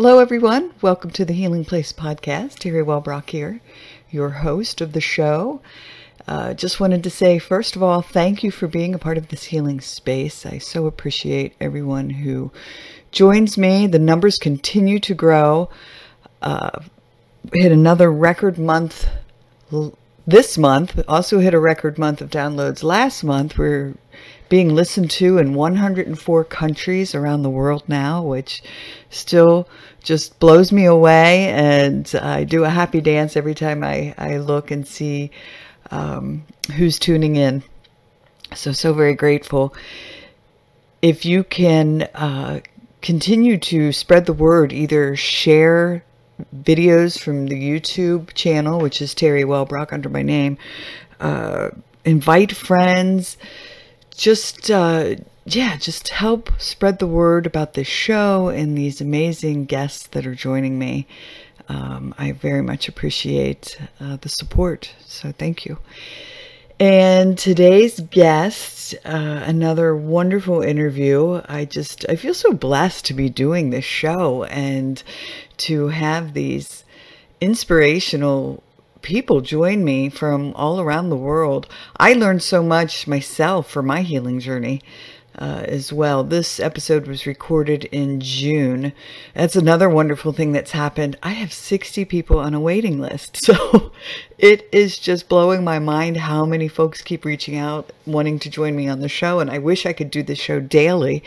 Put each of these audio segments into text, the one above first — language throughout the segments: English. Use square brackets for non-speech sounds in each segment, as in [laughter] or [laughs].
Hello, everyone. Welcome to the Healing Place podcast. Terry Wellbrock here, your host of the show. Uh, just wanted to say, first of all, thank you for being a part of this healing space. I so appreciate everyone who joins me. The numbers continue to grow. Uh, hit another record month this month. Also hit a record month of downloads last month. We're being listened to in 104 countries around the world now, which still just blows me away. And I do a happy dance every time I, I look and see um, who's tuning in. So, so very grateful. If you can uh, continue to spread the word, either share videos from the YouTube channel, which is Terry Wellbrock under my name, uh, invite friends, just, uh, yeah, just help spread the word about this show and these amazing guests that are joining me. Um, I very much appreciate uh, the support. So thank you. And today's guest, uh, another wonderful interview. I just, I feel so blessed to be doing this show and to have these inspirational people join me from all around the world. I learned so much myself for my healing journey uh, as well. This episode was recorded in June. That's another wonderful thing that's happened. I have 60 people on a waiting list. [laughs] So it is just blowing my mind how many folks keep reaching out wanting to join me on the show. And I wish I could do the show daily.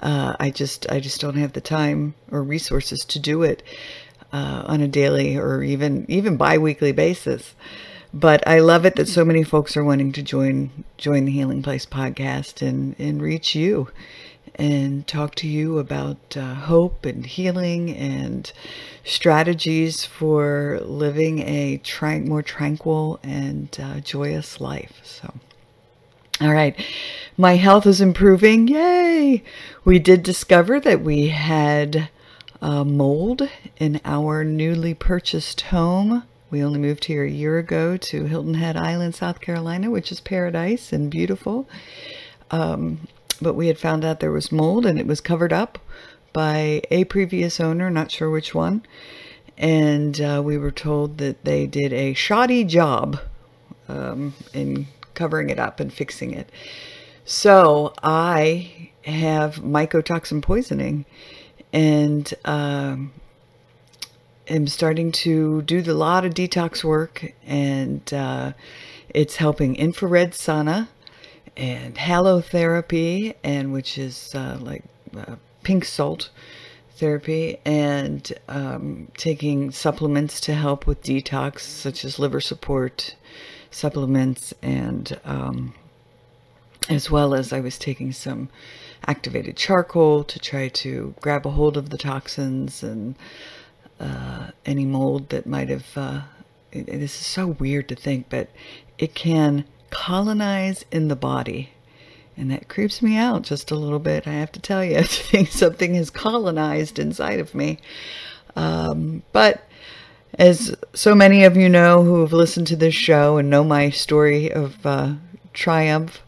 Uh, I just, I just don't have the time or resources to do it uh, on a daily or even, even bi-weekly basis but I love it that so many folks are wanting to join join the Healing Place podcast and and reach you and talk to you about uh, hope and healing and strategies for living a more tranquil and uh, joyous life. So, all right, my health is improving. Yay! We did discover that we had uh, mold in our newly purchased home. We only moved here a year ago to Hilton Head Island, South Carolina, which is paradise and beautiful. Um, but we had found out there was mold and it was covered up by a previous owner, not sure which one. And uh, we were told that they did a shoddy job um, in covering it up and fixing it. So I have mycotoxin poisoning. And um, am starting to do a lot of detox work, and uh, it's helping infrared sauna and halotherapy, and which is uh, like uh, pink salt therapy, and um, taking supplements to help with detox, such as liver support supplements, and um, as well as I was taking some activated charcoal to try to grab a hold of the toxins and uh, any mold that might have. Uh, it, this is so weird to think, but it can colonize in the body. And that creeps me out just a little bit, I have to tell you. [laughs] I think something has colonized inside of me. Um, but as so many of you know who have listened to this show and know my story of uh, triumph,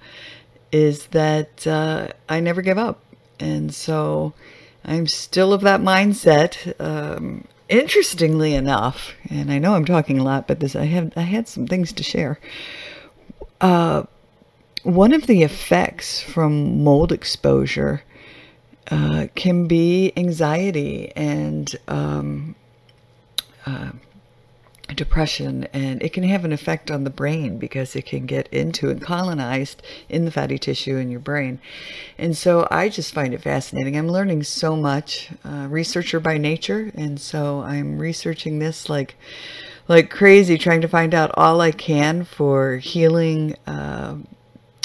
is that uh, I never give up. And so I'm still of that mindset. Um, interestingly enough, and I know I'm talking a lot, but this I have I had some things to share. Uh, one of the effects from mold exposure uh, can be anxiety and um, uh, depression and it can have an effect on the brain because it can get into and colonized in the fatty tissue in your brain. And so i just find it fascinating. I'm learning so much uh, researcher by nature and so i'm researching this like like crazy trying to find out all i can for healing uh,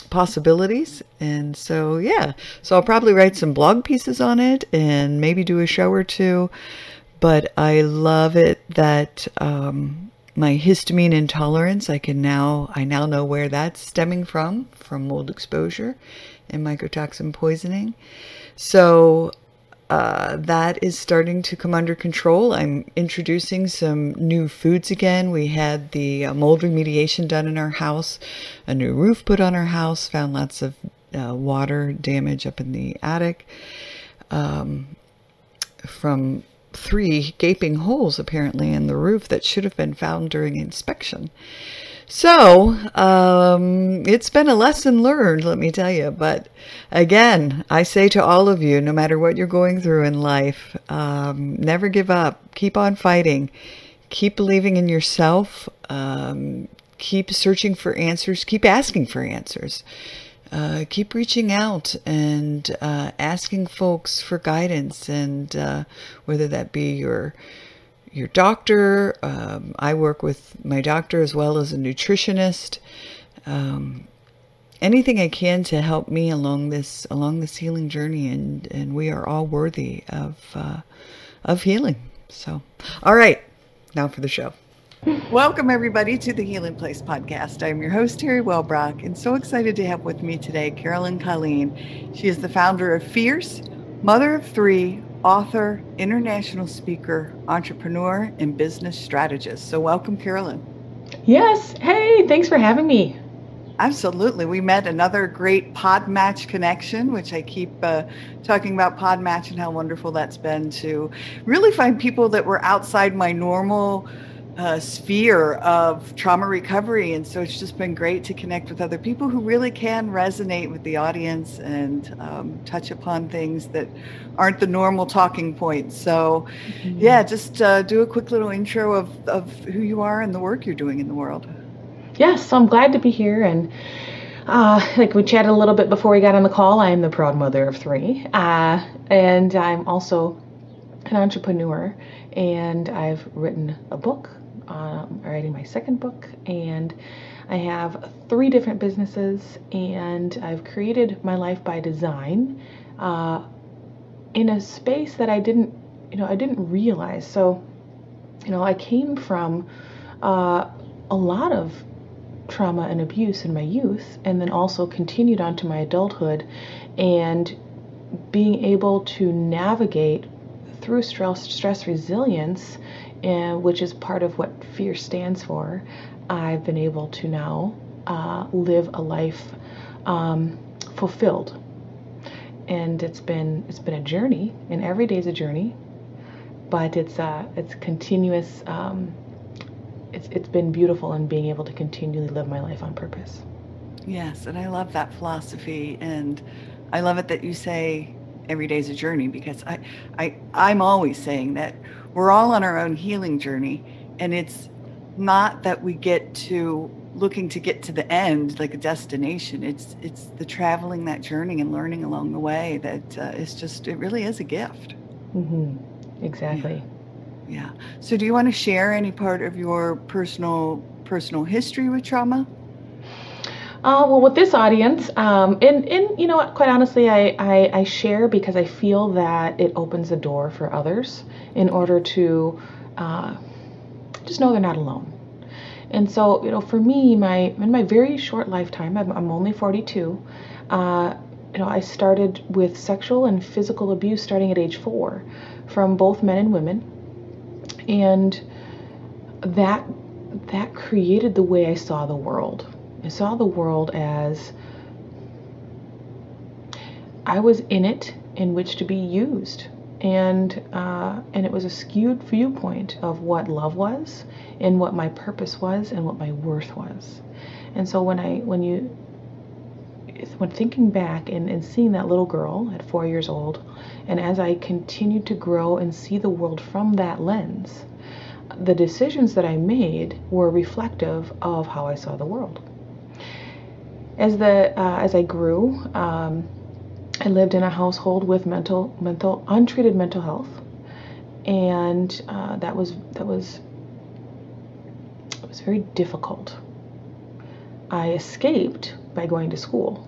possibilities. And so yeah so i'll probably write some blog pieces on it and maybe do a show or two but I love it that um, my histamine intolerance, I can now, I now know where that's stemming from, from mold exposure and mycotoxin poisoning. So uh, that is starting to come under control. I'm introducing some new foods again. We had the uh, mold remediation done in our house, a new roof put on our house, found lots of uh, water damage up in the attic um, from three gaping holes apparently in the roof that should have been found during inspection. So, um, it's been a lesson learned, let me tell you. But again, I say to all of you, no matter what you're going through in life, um, never give up. Keep on fighting. Keep believing in yourself. Um, keep searching for answers. Keep asking for answers. Uh, keep reaching out and uh, asking folks for guidance, and uh, whether that be your your doctor. Um, I work with my doctor as well as a nutritionist. Um, anything I can to help me along this along this healing journey, and and we are all worthy of uh, of healing. So, all right, now for the show. Welcome, everybody, to the Healing Place podcast. I'm your host, Terry Wellbrock, and so excited to have with me today Carolyn Colleen. She is the founder of Fierce, mother of three, author, international speaker, entrepreneur, and business strategist. So, welcome, Carolyn. Yes. Hey, thanks for having me. Absolutely. We met another great Podmatch connection, which I keep uh, talking about Podmatch and how wonderful that's been to really find people that were outside my normal uh, sphere of trauma recovery. And so it's just been great to connect with other people who really can resonate with the audience and um, touch upon things that aren't the normal talking points. So, mm-hmm. yeah, just uh, do a quick little intro of, of who you are and the work you're doing in the world. Yes, so I'm glad to be here. And uh, like we chatted a little bit before we got on the call, I am the proud mother of three. Uh, and I'm also an entrepreneur. And I've written a book um, writing my second book, and I have three different businesses, and I've created my life by design uh, in a space that I didn't, you know, I didn't realize. So, you know, I came from uh, a lot of trauma and abuse in my youth, and then also continued on to my adulthood, and being able to navigate through stress, stress resilience and which is part of what fear stands for, I've been able to now uh, live a life um, fulfilled. And it's been it's been a journey, and every day is a journey, but it's uh, it's continuous. Um, it's it's been beautiful in being able to continually live my life on purpose. Yes, and I love that philosophy, and I love it that you say every day is a journey because I, I I'm always saying that we're all on our own healing journey and it's not that we get to looking to get to the end like a destination. It's it's the traveling that journey and learning along the way that uh, is just it really is a gift. Mm-hmm. exactly. Yeah. yeah. So do you want to share any part of your personal personal history with trauma uh, well, with this audience, um, and, and you know what, quite honestly, I, I, I, share because I feel that it opens the door for others in order to uh, just know they're not alone. And so, you know, for me, my in my very short lifetime, I'm, I'm only 42. Uh, you know, I started with sexual and physical abuse starting at age four, from both men and women, and that that created the way I saw the world I saw the world as I was in it in which to be used. And uh, and it was a skewed viewpoint of what love was, and what my purpose was, and what my worth was. And so when I when you when thinking back and, and seeing that little girl at four years old, and as I continued to grow and see the world from that lens, the decisions that I made were reflective of how I saw the world as the uh, as I grew, um, I lived in a household with mental mental untreated mental health, and uh, that was that was it was very difficult. I escaped by going to school.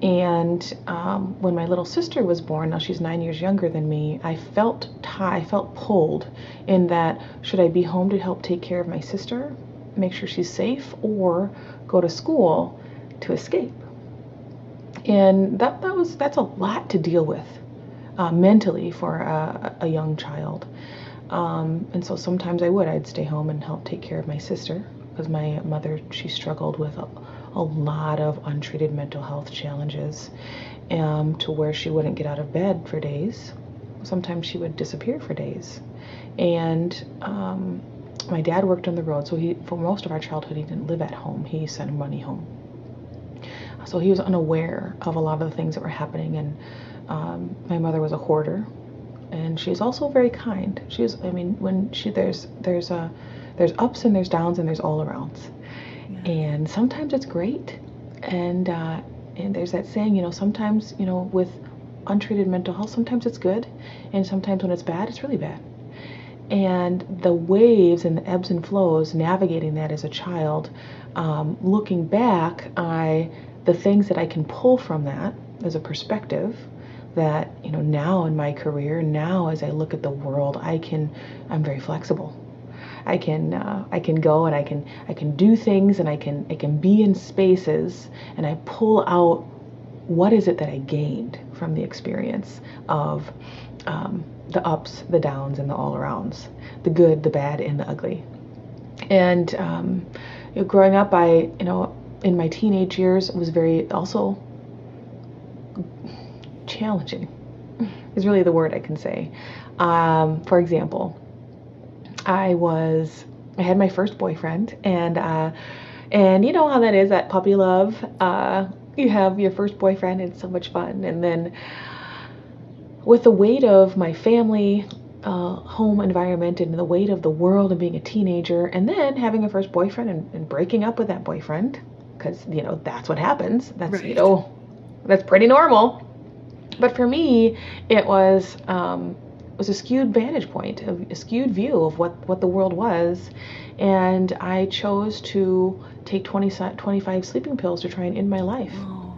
And um, when my little sister was born, now she's nine years younger than me, I felt t- I felt pulled in that should I be home to help take care of my sister, make sure she's safe, or go to school to escape. And that, that was that's a lot to deal with uh, mentally for a, a young child. Um, and so sometimes I would I'd stay home and help take care of my sister because my mother she struggled with a, a lot of untreated mental health challenges um, to where she wouldn't get out of bed for days sometimes she would disappear for days. And um, my dad worked on the road, so he, for most of our childhood, he didn't live at home. He sent money home. So he was unaware of a lot of the things that were happening. And um, my mother was a hoarder, and she's also very kind. She's, I mean, when she there's there's a there's ups and there's downs and there's all arounds, yeah. and sometimes it's great, and uh, and there's that saying, you know, sometimes you know with untreated mental health, sometimes it's good, and sometimes when it's bad, it's really bad. And the waves and the ebbs and flows, navigating that as a child, um, looking back, I the things that I can pull from that as a perspective that you know now in my career now as i look at the world i can i'm very flexible. I can uh, i can go and i can i can do things and i can i can be in spaces and i pull out what is it that i gained from the experience of um, the ups the downs and the all arounds the good the bad and the ugly. And um, you know, growing up i you know in my teenage years was very also challenging is really the word I can say. Um, for example, I was I had my first boyfriend and uh, and you know how that is that puppy love. Uh, you have your first boyfriend, and it's so much fun, and then with the weight of my family, uh, home environment, and the weight of the world, and being a teenager, and then having a first boyfriend and, and breaking up with that boyfriend, because you know that's what happens. That's right. you know that's pretty normal. But for me, it was um, it was a skewed vantage point, a, skewed view of what, what the world was. And I chose to take 20, 25 sleeping pills to try and end my life. Oh.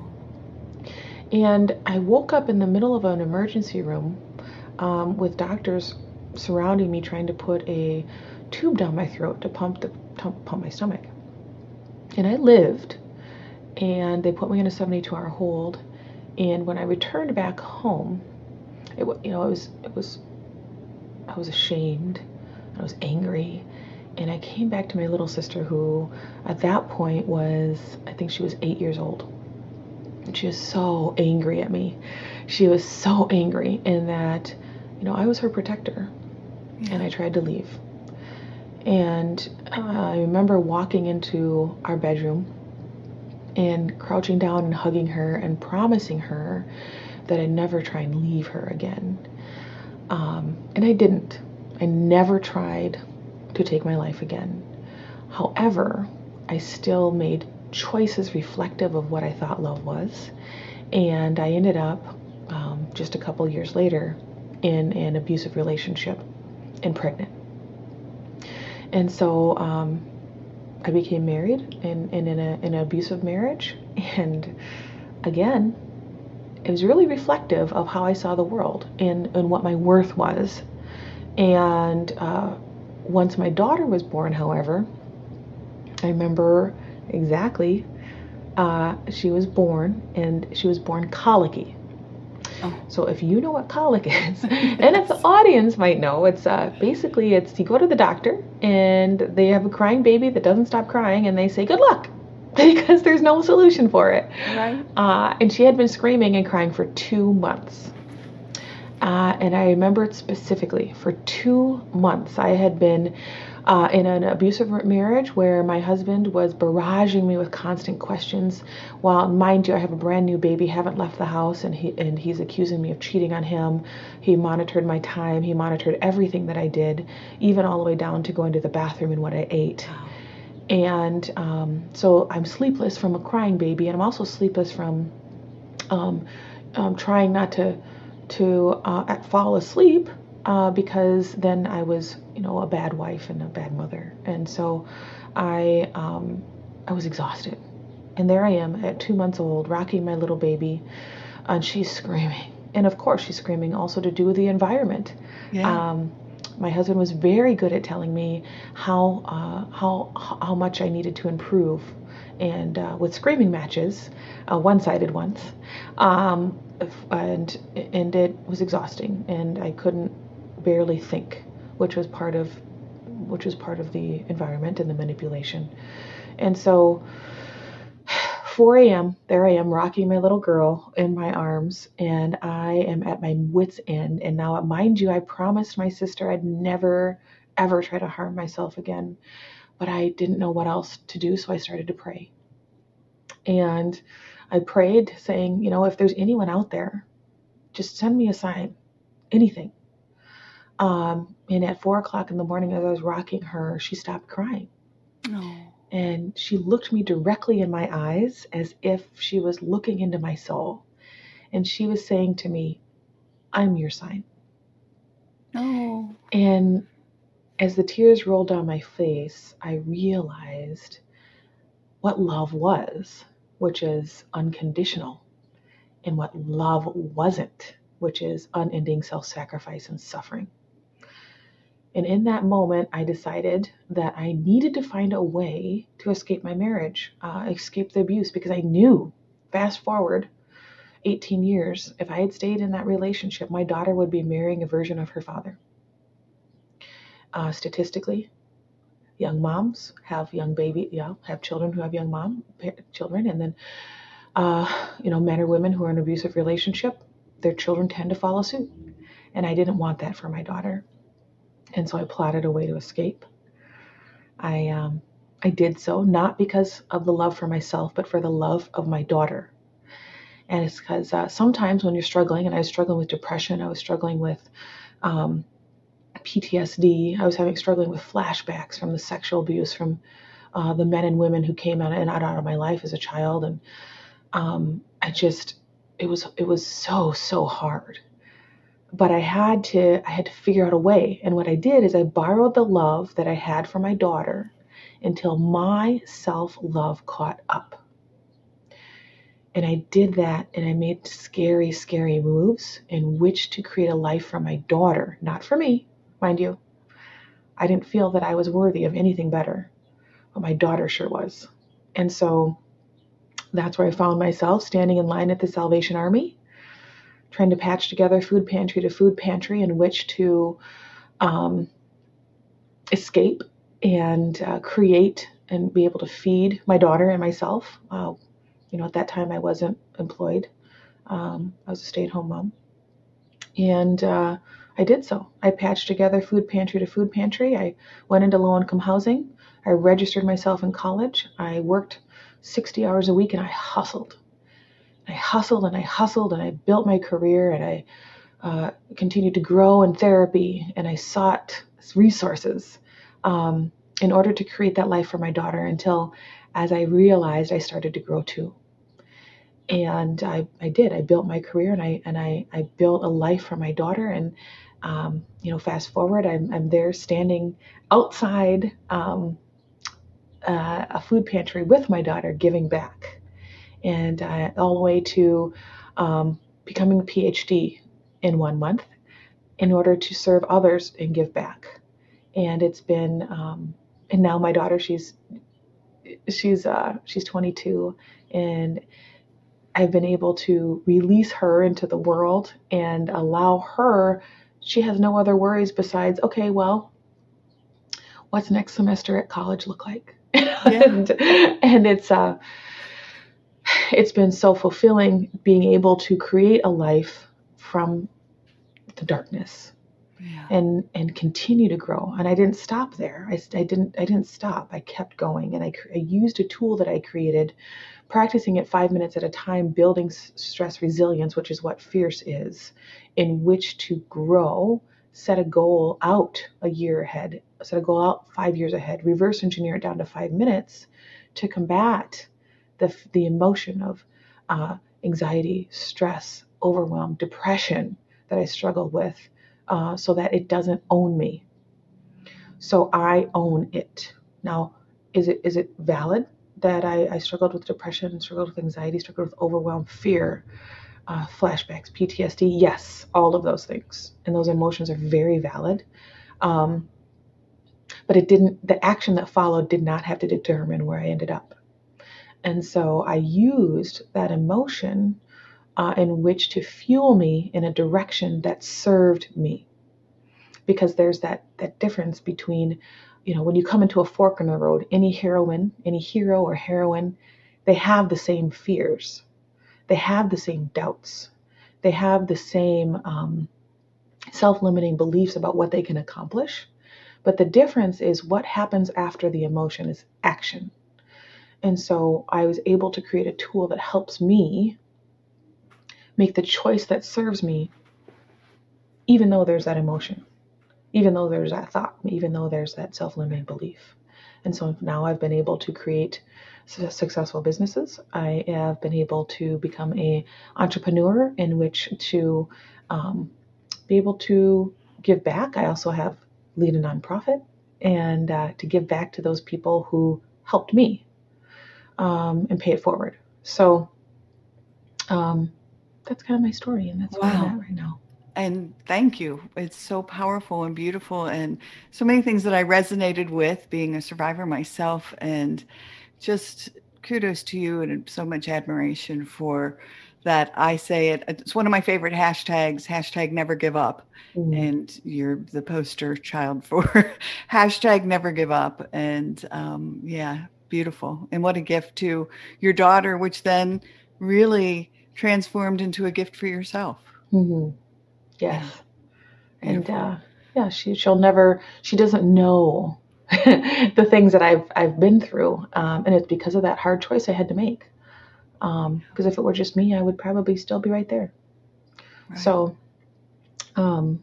And I woke up in the middle of an emergency room um, with doctors surrounding me trying to put a tube down my throat to pump, the, pump my stomach. And I lived, and they put me in a 72 hour hold and when I returned back home, it you know it was it was I was ashamed, I was angry, and I came back to my little sister who at that point was I think she was 8 years old. And she was so angry at me. She was so angry in that you know I was her protector yeah. and I tried to leave. And uh, I remember walking into our bedroom and crouching down and hugging her and promising her that I'd never try and leave her again. Um, and I didn't. I never tried to take my life again. However, I still made choices reflective of what I thought love was. And I ended up, um, just a couple years later, in an abusive relationship and pregnant. And so um, I became married and, and in, a, in an abusive marriage. And again, it was really reflective of how I saw the world and, and what my worth was. And uh, once my daughter was born, however, I remember exactly uh, she was born and she was born colicky. Oh. So if you know what colic is, [laughs] and if the audience might know, it's uh, basically it's you go to the doctor and they have a crying baby that doesn't stop crying, and they say good luck [laughs] because there's no solution for it. Right. Uh, and she had been screaming and crying for two months. Uh, and I remember it specifically. For two months, I had been uh, in an abusive marriage where my husband was barraging me with constant questions. While, mind you, I have a brand new baby, haven't left the house, and he and he's accusing me of cheating on him. He monitored my time. He monitored everything that I did, even all the way down to going to the bathroom and what I ate. And um, so I'm sleepless from a crying baby, and I'm also sleepless from um, um, trying not to to uh, fall asleep uh, because then I was, you know, a bad wife and a bad mother, and so I um, I was exhausted. And there I am at two months old, rocking my little baby, and she's screaming. And of course, she's screaming also to do with the environment. Yeah. Um, my husband was very good at telling me how uh, how how much I needed to improve, and uh, with screaming matches, uh, one-sided ones, um, and and it was exhausting, and I couldn't barely think, which was part of which was part of the environment and the manipulation. And so [sighs] 4 a.m., there I am rocking my little girl in my arms, and I am at my wits' end. And now, mind you, I promised my sister I'd never, ever try to harm myself again, but I didn't know what else to do, so I started to pray. And I prayed, saying, you know, if there's anyone out there, just send me a sign, anything. Um, and at four o'clock in the morning, as I was rocking her, she stopped crying. Oh. And she looked me directly in my eyes as if she was looking into my soul. And she was saying to me, I'm your sign. Oh. And as the tears rolled down my face, I realized what love was, which is unconditional, and what love wasn't, which is unending self sacrifice and suffering. And in that moment, I decided that I needed to find a way to escape my marriage, uh, escape the abuse, because I knew, fast forward 18 years, if I had stayed in that relationship, my daughter would be marrying a version of her father. Uh, statistically, young moms have young baby, yeah, have children who have young mom children, and then, uh, you know, men or women who are in abusive relationship, their children tend to follow suit. And I didn't want that for my daughter. And so I plotted a way to escape. I, um, I did so not because of the love for myself, but for the love of my daughter. And it's because uh, sometimes when you're struggling, and I was struggling with depression, I was struggling with um, PTSD, I was having struggling with flashbacks from the sexual abuse from uh, the men and women who came out and out, of my life as a child, and um, I just it was it was so so hard but I had to I had to figure out a way. And what I did is I borrowed the love that I had for my daughter until my self-love caught up. And I did that and I made scary, scary moves in which to create a life for my daughter, not for me, mind you. I didn't feel that I was worthy of anything better, but my daughter sure was. And so that's where I found myself standing in line at the Salvation Army trying to patch together food pantry to food pantry in which to um, escape and uh, create and be able to feed my daughter and myself. Uh, you know, at that time I wasn't employed. Um, I was a stay-at-home mom, and uh, I did so. I patched together food pantry to food pantry. I went into low-income housing. I registered myself in college. I worked 60 hours a week, and I hustled. I hustled and I hustled and I built my career and I uh, continued to grow in therapy and I sought resources um, in order to create that life for my daughter until as I realized I started to grow too. And I, I did. I built my career and I and I, I built a life for my daughter. And um, you know, fast forward, I'm, I'm there standing outside um, uh, a food pantry with my daughter, giving back and uh, all the way to um, becoming a PhD in one month in order to serve others and give back. And it's been, um, and now my daughter, she's she's uh, she's 22, and I've been able to release her into the world and allow her. She has no other worries besides, okay, well, what's next semester at college look like? [laughs] Yeah. and, and it's uh it's been so fulfilling being able to create a life from the darkness yeah. and and continue to grow. And i didn't stop there. I, I didn't i didn't stop. I kept going. And I, I used a tool that i created practicing it five minutes at a time building stress resilience which is what fierce is in which to grow set a goal out a year ahead set a goal out five years ahead reverse engineer it down to five minutes to combat the, the emotion of uh, anxiety, stress, overwhelm, depression that I struggle with uh, so that it doesn't own me. So I own it. Now, is it is it valid that I, I struggled with depression, struggled with anxiety, struggled with overwhelm, fear, uh, flashbacks, PTSD? Yes, all of those things. And those emotions are very valid. Um, but it didn't, the action that followed did not have to determine where I ended up. And so I used that emotion uh, in which to fuel me in a direction that served me. Because there's that, that difference between, you know, when you come into a fork in the road, any heroine, any hero or heroine they have the same fears, they have the same doubts, they have the same um, self limiting beliefs about what they can accomplish. But the difference is what happens after the emotion is action. And so I was able to create a tool that helps me make the choice that serves me, even though there's that emotion, even though there's that thought, even though there's that self limiting belief. And so now I've been able to create successful businesses. I have been able to become a entrepreneur in which to um, be able to give back. I also have lead a nonprofit and uh, to give back to those people who helped me um, and pay it forward. So um, that's kind of my story, and that's wow. where I'm at right now. And thank you. It's so powerful and beautiful, and so many things that I resonated with being a survivor myself, and just kudos to you and so much admiration for that I say it. It's one of my favorite hashtags, hashtag never give up. Mm-hmm. And you're the poster child for [laughs] hashtag never give up. And um, yeah, beautiful. And what a gift to your daughter, which then really transformed into a gift for yourself. Mm-hmm. Yes. Yeah. And uh, yeah, she, she'll never, she doesn't know [laughs] the things that I've, I've been through. Um, and it's because of that hard choice I had to make. Because um, if it were just me, I would probably still be right there. Right. So, um,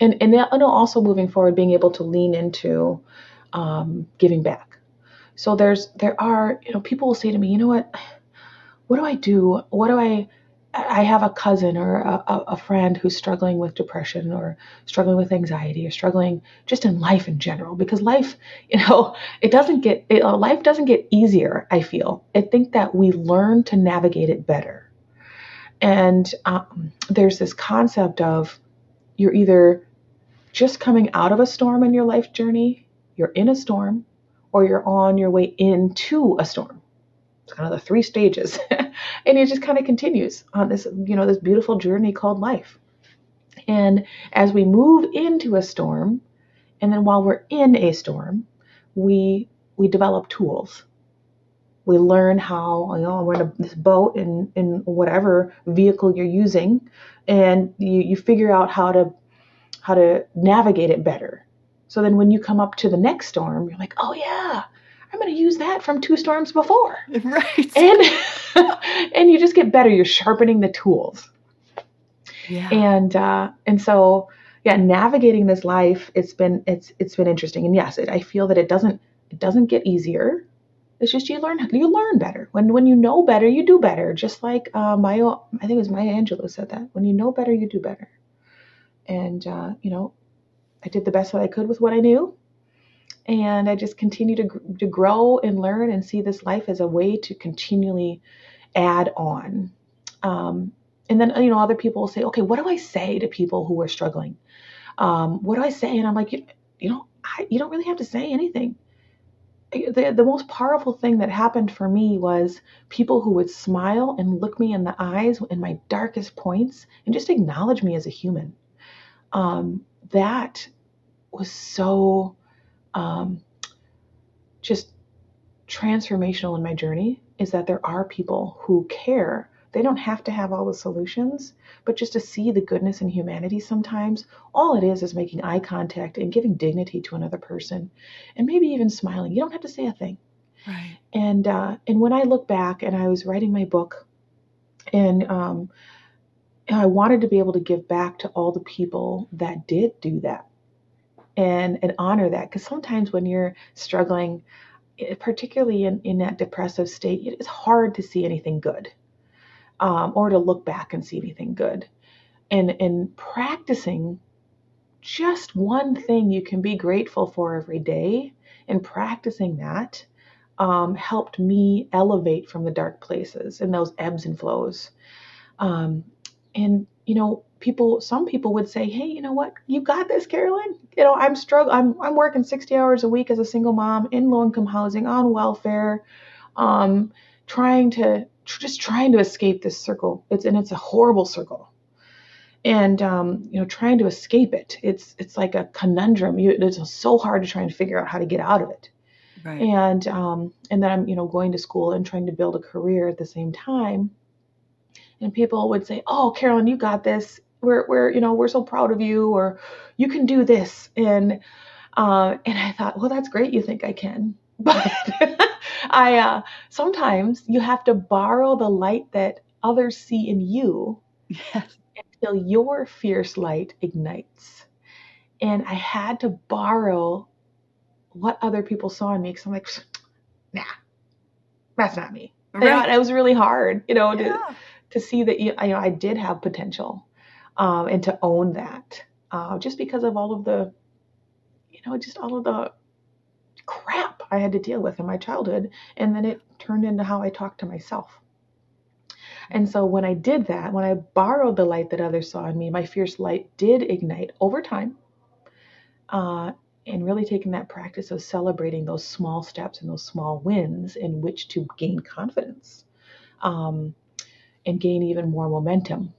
and and also moving forward, being able to lean into um, giving back. So there's there are you know people will say to me, you know what, what do I do? What do I I have a cousin or a, a, friend who's struggling with depression or struggling with anxiety or struggling just in life in general because life, [laughs] you know, it doesn't get it, uh, life doesn't get easier. I feel I think that we learn to navigate it better, and um, there's this concept of you're either just coming out of a storm in your life journey, you're in a storm, or you're on your way into a storm. It's kind of the three stages. [laughs] and it just kind of continues on this, you know, this beautiful journey called life. And as we move into a storm, and then while we're in a storm, we we develop tools. We learn how, you know, we're in a, this boat in, in whatever vehicle you're using, and you, you figure out how to how to navigate it better. So then when you come up to the next storm, you're like, oh yeah, I'm going to use that from two storms before. [laughs] Right. And [laughs] and you just get better. You're sharpening the tools. Yeah. And uh, and so yeah, navigating this life, it's been it's it's been interesting. And yes, it, I feel that it doesn't it doesn't get easier. It's just you learn you learn better. When when you know better, you do better. Just like uh, Maya, I think it was Maya Angelou said that. When you know better, you do better. And uh, you know, I did the best that I could with what I knew, and I just continue to to grow and learn and see this life as a way to continually add on. Um, and then you know other people will say, okay, what do I say to people who are struggling? Um, what do I say? And I'm like, you, you know, I, you don't really have to say anything. The, the most powerful thing that happened for me was people who would smile and look me in the eyes in my darkest points and just acknowledge me as a human. Um, that was so um, just transformational in my journey is that there are people who care. They don't have to have all the solutions, but just to see the goodness in humanity sometimes, all it is is making eye contact and giving dignity to another person and maybe even smiling. You don't have to say a thing. Right. And uh, and when I look back and I was writing my book and um, I wanted to be able to give back to all the people that did do that and and honor that. Because sometimes when you're struggling eh, particularly in, in that depressive state it is hard to see anything good um, or to look back and see anything good. And and practicing just one thing you can be grateful for every day and practicing that um, helped me elevate from the dark places and those ebbs and flows. Um, and you know people some people would say hey you know what? You got this carolyn. You know i'm struggling i'm, I'm working 60 hours a week as a single mom in low income housing on welfare um, trying to just trying to escape this circle. It's and it's a horrible circle. And um, you know trying to escape it it's it's like a conundrum. You, it's so hard to try and figure out how to get out of it. Right. and um, and then I'm you know going to school and trying to build a career at the same time. And people would say, "Oh, Carolyn, you got this. We're we're you know we're so proud of you, or you can do this." And uh, and I thought, well, that's great. You think I can, [laughs] but I uh, sometimes you have to borrow the light that others see in you Yes. until your fierce light ignites. And I had to borrow what other people saw in me because I'm like, nah, that's not me. Know, and it was really hard, you know, Yeah. to see that you know I did have potential, um, and to own that, uh, just because of all of the, you know, just all of the crap I had to deal with in my childhood, and then it turned into how I talked to myself. And so when I did that, when I borrowed the light that others saw in me, my fierce light did ignite over time. Uh, and really taking that practice of celebrating those small steps and those small wins in which to gain confidence um, and gain even more momentum.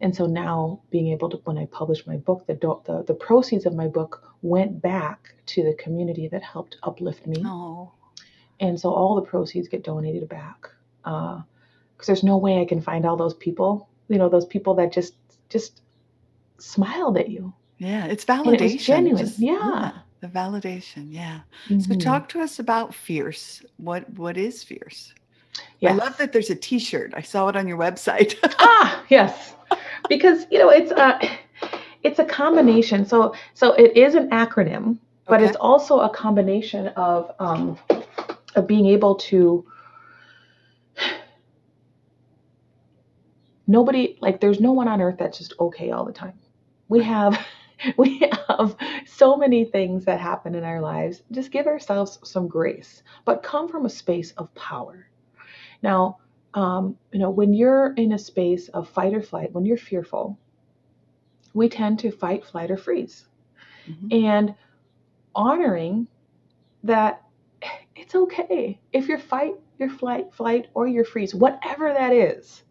And so now being able to, when I published my book, the, do- the, the proceeds of my book went back to the community that helped uplift me. Oh. And so all the proceeds get donated back. Because there's no way I can find all those people, you know, those people that just, just smiled at you. Yeah. It's validation. it genuine. just- Yeah. The validation. Yeah. So Mhm. talk to us about fierce. What what is fierce? I love that there's a t-shirt. I saw it on your website. [laughs] ah yes. Because you know it's a it's a combination. So so it is an acronym but Okay. it's also a combination of um of being able to nobody like there's no one on earth that's just okay all the time. We have [laughs] we have so many things that happen in our lives. Just give ourselves some grace but come from a space of power now um, you know, when you're in a space of fight or flight, when you're fearful, we tend to fight, flight, or freeze. Mhm. And honoring that it's okay if you're fight, your flight, flight, or your freeze, whatever that is,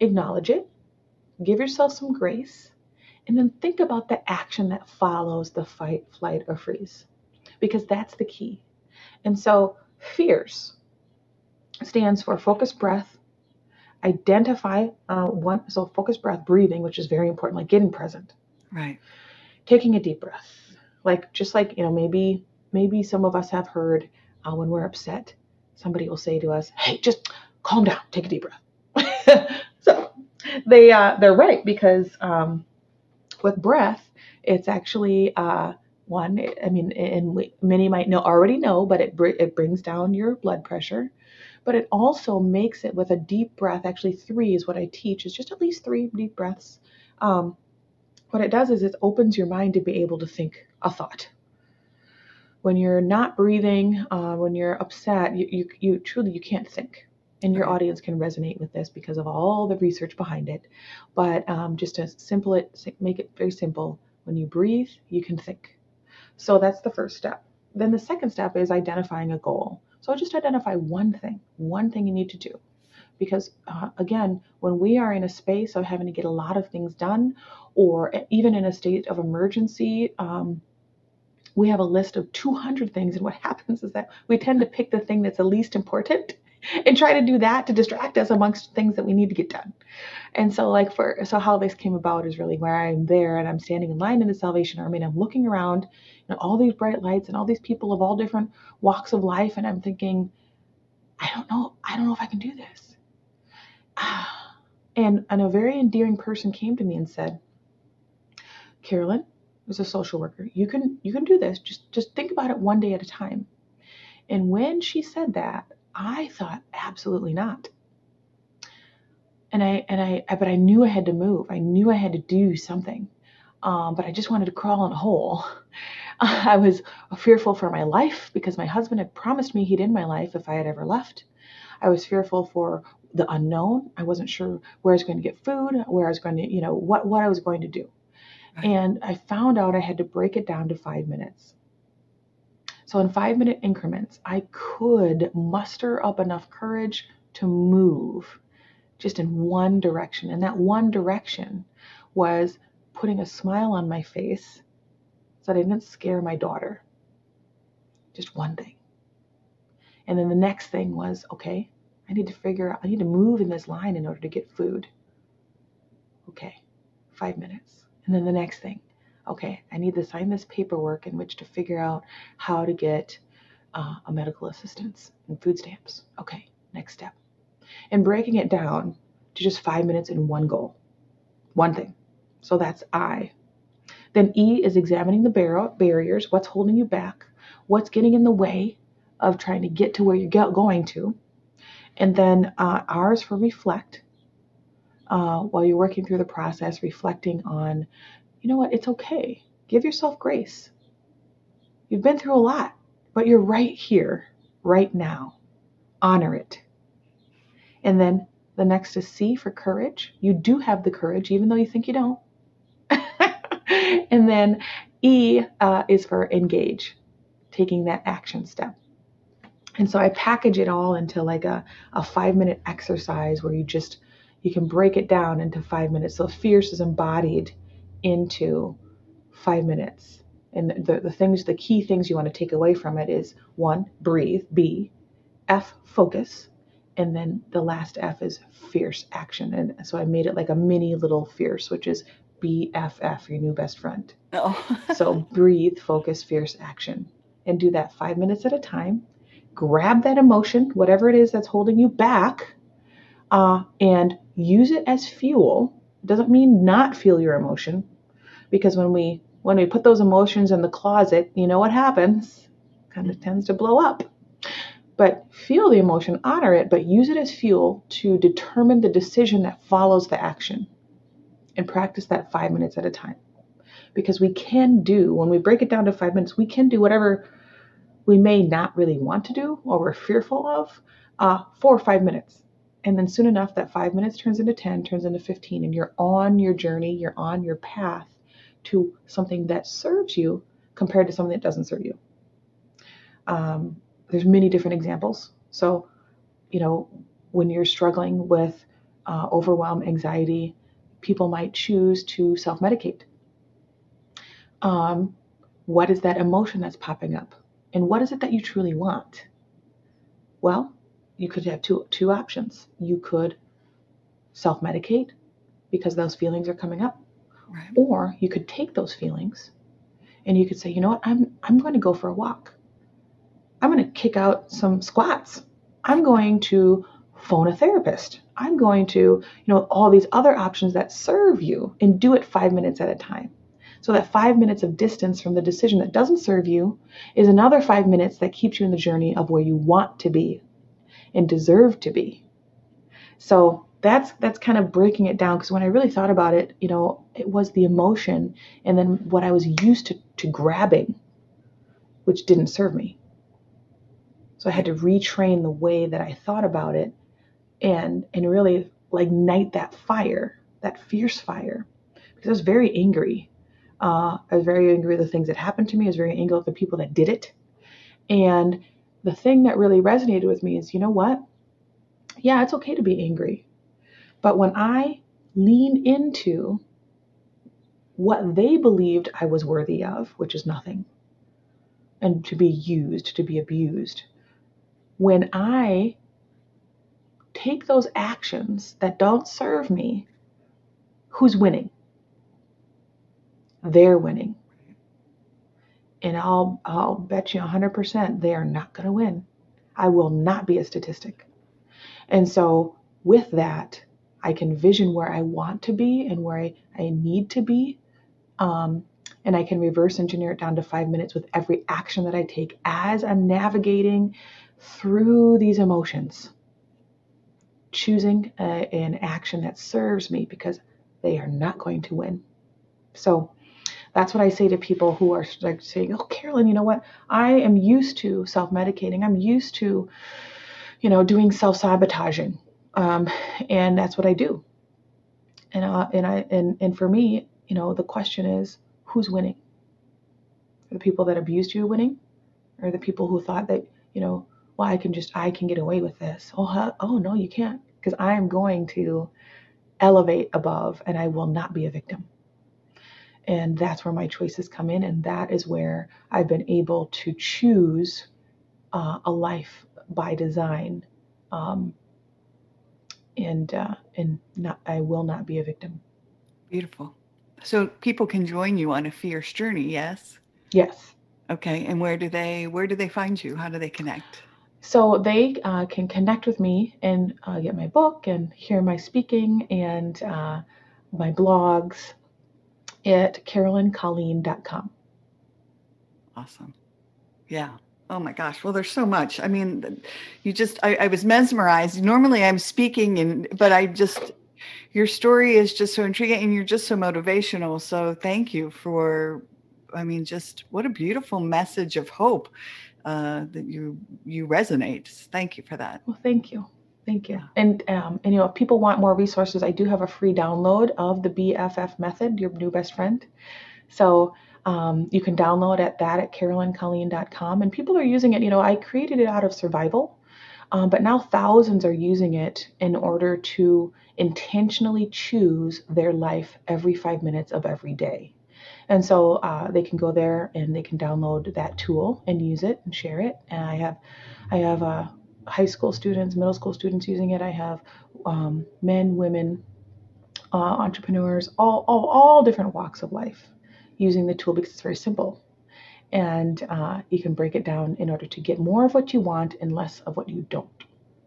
acknowledge it, give yourself some grace, and then think about the action that follows the fight, flight, or freeze, because that's the key. And so, fierce stands for focused breath. Identify uh, one, so focused breath, breathing, which is very important, like getting present, Right. taking a deep breath, like just like you know maybe maybe some of us have heard uh, when we're upset, somebody will say to us, "Hey, just calm down, take a deep breath." [laughs] so they uh, they're right because um, with breath, it's actually uh, one. I mean, and we, many might know already know, but it br- it brings down your blood pressure but it also makes it with a deep breath. Actually, three is what I teach, is just at least three deep breaths. Um, what it does is it opens your mind to be able to think a thought. When you're not breathing, uh, when you're upset, you, you, you truly you can't think. And your audience can resonate with this because of all the research behind it. But um, just to simple it, make it very simple. When you breathe, you can think. So that's the first step. Then the second step is identifying a goal. So just identify one thing, one thing you need to do. Because uh, again, when we are in a space of having to get a lot of things done, or even in a state of emergency, um, we have a list of 200 things. And what [laughs] happens is that we tend to pick the thing that's the least important [laughs] and try to do that to distract us amongst things that we need to get done. And so, like, for so how this came about is really where I'm there and I'm standing in line in the Salvation Army and I'm looking around, know, all these bright lights and all these people of all different walks of life, and I'm thinking, I don't know, I don't know if I can do this. [sighs] And, and a very endearing person came to me and said, Carolyn, was a social worker, you can you can do this. Just just think about it one day at a time. And when she said that, I thought absolutely not. And I and I but I knew I had to move. I knew I had to do something. Um, but I just wanted to crawl in a hole. [laughs] I was fearful for my life because my husband had promised me he'd end my life if I had ever left. I was fearful for the unknown. I wasn't sure where I was going to get food, where I was going to, you know, what what I was going to do. Right. And I found out I had to break it down to five minutes. So, in five minute increments, I could muster up enough courage to move just in one direction. And that one direction was putting a smile on my face so that I didn't scare my daughter. Just one thing. And then the next thing was, okay, I need to figure out, I need to move in this line in order to get food. Okay, five minutes. And then the next thing, okay, I need to sign this paperwork in which to figure out how to get uh, a medical assistance and food stamps. Okay, next step. And breaking it down to just five minutes in one goal, one thing. So that's I. Then E is examining the bar- barriers, what's holding you back, what's getting in the way of trying to get to where you're going to. And then uh, R is for reflect. Uh, while you're working through the process, reflecting on, you know what, it's okay. Give yourself grace. You've been through a lot, but you're right here, right now. Honor it. And then the next is C for courage. You do have the courage, even though you think you don't. [laughs] and then E uh, is for engage, taking that action step. And so I package it all into like a, a five minute exercise where you just, you can break it down into five minutes. So fierce is embodied into five minutes. And the, the things, the key things you want to take away from it is one, breathe, B, F, focus, and then the last F is fierce action. And so I made it like a mini little fierce, which is BFF, your new best friend. Oh. [laughs] so breathe, focus, fierce action. And do that five minutes at a time. Grab that emotion, whatever it is that's holding you back, uh, and use it as fuel. Doesn't mean not feel your emotion, because when we when we put those emotions in the closet, you know what happens? Kind of tends to blow up. But feel the emotion, honor it, but use it as fuel to determine the decision that follows the action. And practice that five minutes at a time. Because we can do, when we break it down to five minutes, we can do whatever we may not really want to do or we're fearful of uh, for five minutes. And then soon enough, that five minutes turns into 10, turns into 15, and you're on your journey, you're on your path to something that serves you compared to something that doesn't serve you. Um, there's many different examples. So, you know, when you're struggling with uh, overwhelm, anxiety, people might choose to self medicate. Um, what is that emotion that's popping up? And what is it that you truly want? Well, you could have two, two options. You could self medicate because those feelings are coming up. Right. Or you could take those feelings and you could say, you know what, I'm, I'm going to go for a walk. I'm going to kick out some squats. I'm going to phone a therapist. I'm going to, you know, all these other options that serve you and do it five minutes at a time. So that five minutes of distance from the decision that doesn't serve you is another five minutes that keeps you in the journey of where you want to be and deserve to be. So that's that's kind of breaking it down because when I really thought about it, you know, it was the emotion and then what I was used to, to grabbing, which didn't serve me. So I had to retrain the way that I thought about it and and really like ignite that fire, that fierce fire. Because I was very angry. Uh, I was very angry with the things that happened to me. I was very angry with the people that did it. And the thing that really resonated with me is, you know what? Yeah, it's okay to be angry. But when I lean into what they believed I was worthy of, which is nothing, and to be used, to be abused, when I take those actions that don't serve me, who's winning? They're winning. And I'll, I'll bet you 100% they are not going to win. I will not be a statistic. And so, with that, I can vision where I want to be and where I, I need to be. Um, and I can reverse engineer it down to five minutes with every action that I take as I'm navigating through these emotions, choosing a, an action that serves me because they are not going to win. So that's what I say to people who are like saying, "Oh, Carolyn, you know what? I am used to self-medicating. I'm used to, you know, doing self-sabotaging, um, and that's what I do." And uh, and I and and for me, you know, the question is, who's winning? Are the people that abused you winning, or the people who thought that you know well, I can just, I can get away with this. Oh, huh? oh no, you can't, because I am going to elevate above and I will not be a victim. and that's where my choices come in, and that is where I've been able to choose uh, a life by design, um, and uh, and not I will not be a victim. Beautiful. So people can join you on a fierce journey, yes? Yes. Okay. And where do they where do they find you? How do they connect? So they uh, can connect with me and uh, get my book and hear my speaking and uh, my blogs at carolyncolleen.com. Awesome. Yeah. Oh my gosh. Well, there's so much. I mean, you just, I, I was mesmerized. Normally I'm speaking and, but I just, your story is just so intriguing and you're just so motivational. So thank you for, I mean, just what a beautiful message of hope uh, that you, you resonate. Thank you for that. Well, thank you. Thank you. And um, and you know, if people want more resources, I do have a free download of the BFF method, your new best friend. So um, you can download at that at carolyncolleen.com. And people are using it. You know, I created it out of survival, um, but now thousands are using it in order to intentionally choose their life every five minutes of every day. And so uh, they can go there and they can download that tool and use it and share it. And I have, I have uh, high school students, middle school students using it. I have um, men, women, uh, entrepreneurs, all, all, all different walks of life using the tool because it's very simple. And uh, you can break it down in order to get more of what you want and less of what you don't.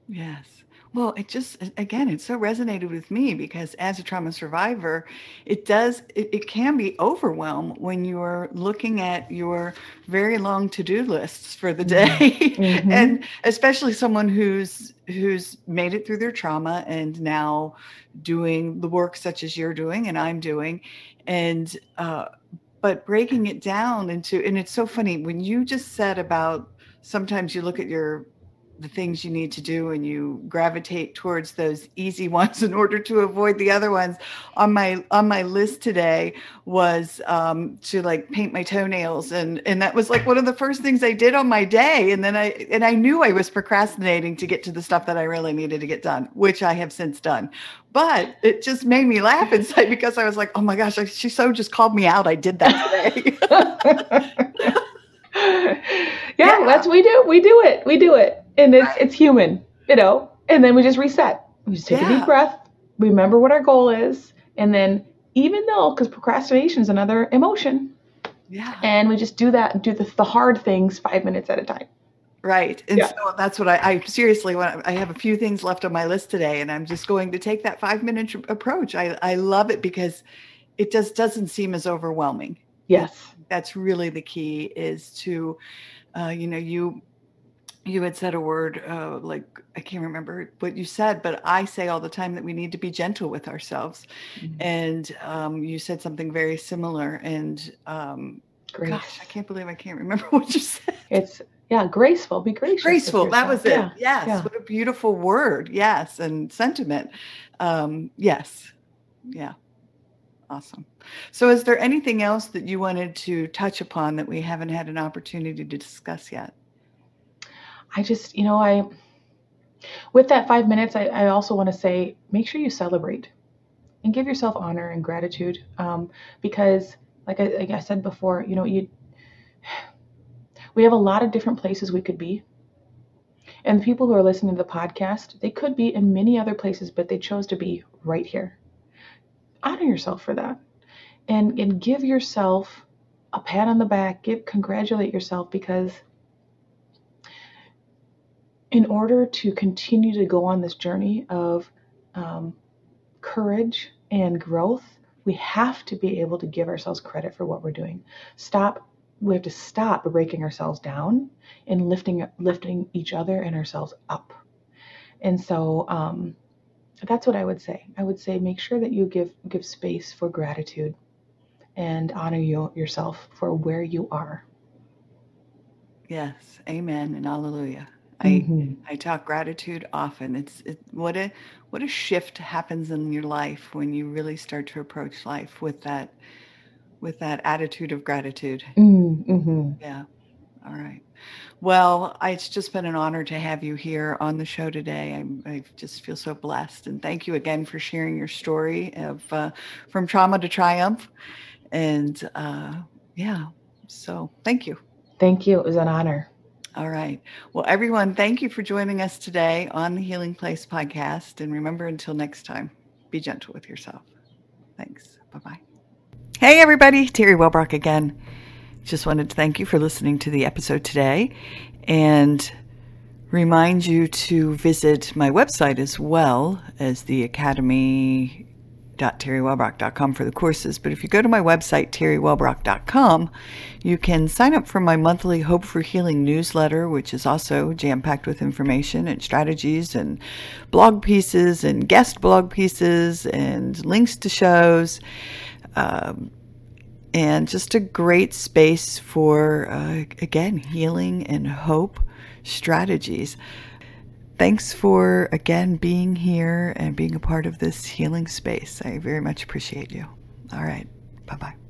Yes. Well, it just, again, it so resonated with me because as a trauma survivor, it does, it, it can be overwhelm when you're looking at your very long to-do lists for the mm-hmm. day. [laughs] Mm-hmm. and especially someone who's, who's made it through their trauma and now doing the work such as you're doing and I'm doing. And, uh, but breaking it down into, and it's so funny when you just said about sometimes you look at your the things you need to do and you gravitate towards those easy [laughs] ones in order to avoid the other ones on my on my list today was um, to like paint my toenails and and that was like one of the first things i did on my day and then i and i knew i was procrastinating to get to the stuff that i really needed to get done which i have since done but it just made me laugh [laughs] inside because i was like oh my gosh she so just called me out i did that today [laughs] yeah, yeah, that's we do. We do it. We do it and it's it's human, you know. And then we just reset. We just take yeah. a deep breath, remember what our goal is, and then even though because procrastination is another emotion, yeah, and we just do that, do the, the hard things five minutes at a time. Right. And yeah. so that's what I, I seriously want. I have a few things left on my list today, and I'm just going to take that five minute approach. I, I love it because it just doesn't seem as overwhelming. Yes. That's really the key is to, uh, you know, you you had said a word uh, like I can't remember what you said, but I say all the time that we need to be gentle with ourselves, mm-hmm. and um, you said something very similar. And um, gosh, I can't believe I can't remember [laughs] what you said. It's yeah, graceful. Be gracious. Graceful. That was it. Yeah. Yes. Yeah. What a beautiful word. Yes, and sentiment. Um, yes. Yeah. Awesome. So, is there anything else that you wanted to touch upon that we haven't had an opportunity to discuss yet? I just, you know, I, with that five minutes, I, I also want to say make sure you celebrate and give yourself honor and gratitude. Um, because, like I, like I said before, you know, you, we have a lot of different places we could be. And the people who are listening to the podcast, they could be in many other places, but they chose to be right here. Honor yourself for that. And and give yourself a pat on the back, give congratulate yourself because in order to continue to go on this journey of um, courage and growth, we have to be able to give ourselves credit for what we're doing. Stop. We have to stop breaking ourselves down and lifting lifting each other and ourselves up. And so um, that's what I would say. I would say make sure that you give give space for gratitude and honor you, yourself for where you are. Yes, amen and hallelujah. I mm-hmm. I talk gratitude often. It's it, what a what a shift happens in your life when you really start to approach life with that with that attitude of gratitude. Mm-hmm. Yeah. All right. Well, it's just been an honor to have you here on the show today. I, I just feel so blessed, and thank you again for sharing your story of uh, from trauma to triumph. And uh, yeah, so thank you. Thank you. It was an honor. All right. Well, everyone, thank you for joining us today on the Healing Place podcast. And remember, until next time, be gentle with yourself. Thanks. Bye bye. Hey, everybody. Terry Wellbrock again. Just wanted to thank you for listening to the episode today and remind you to visit my website as well as the Academy www.terrywellbrock.com for the courses. But if you go to my website, terrywellbrock.com, you can sign up for my monthly Hope for Healing newsletter, which is also jam packed with information and strategies and blog pieces and guest blog pieces and links to shows. Um, and just a great space for, uh, again, healing and hope strategies. Thanks for again being here and being a part of this healing space. I very much appreciate you. All right. Bye bye.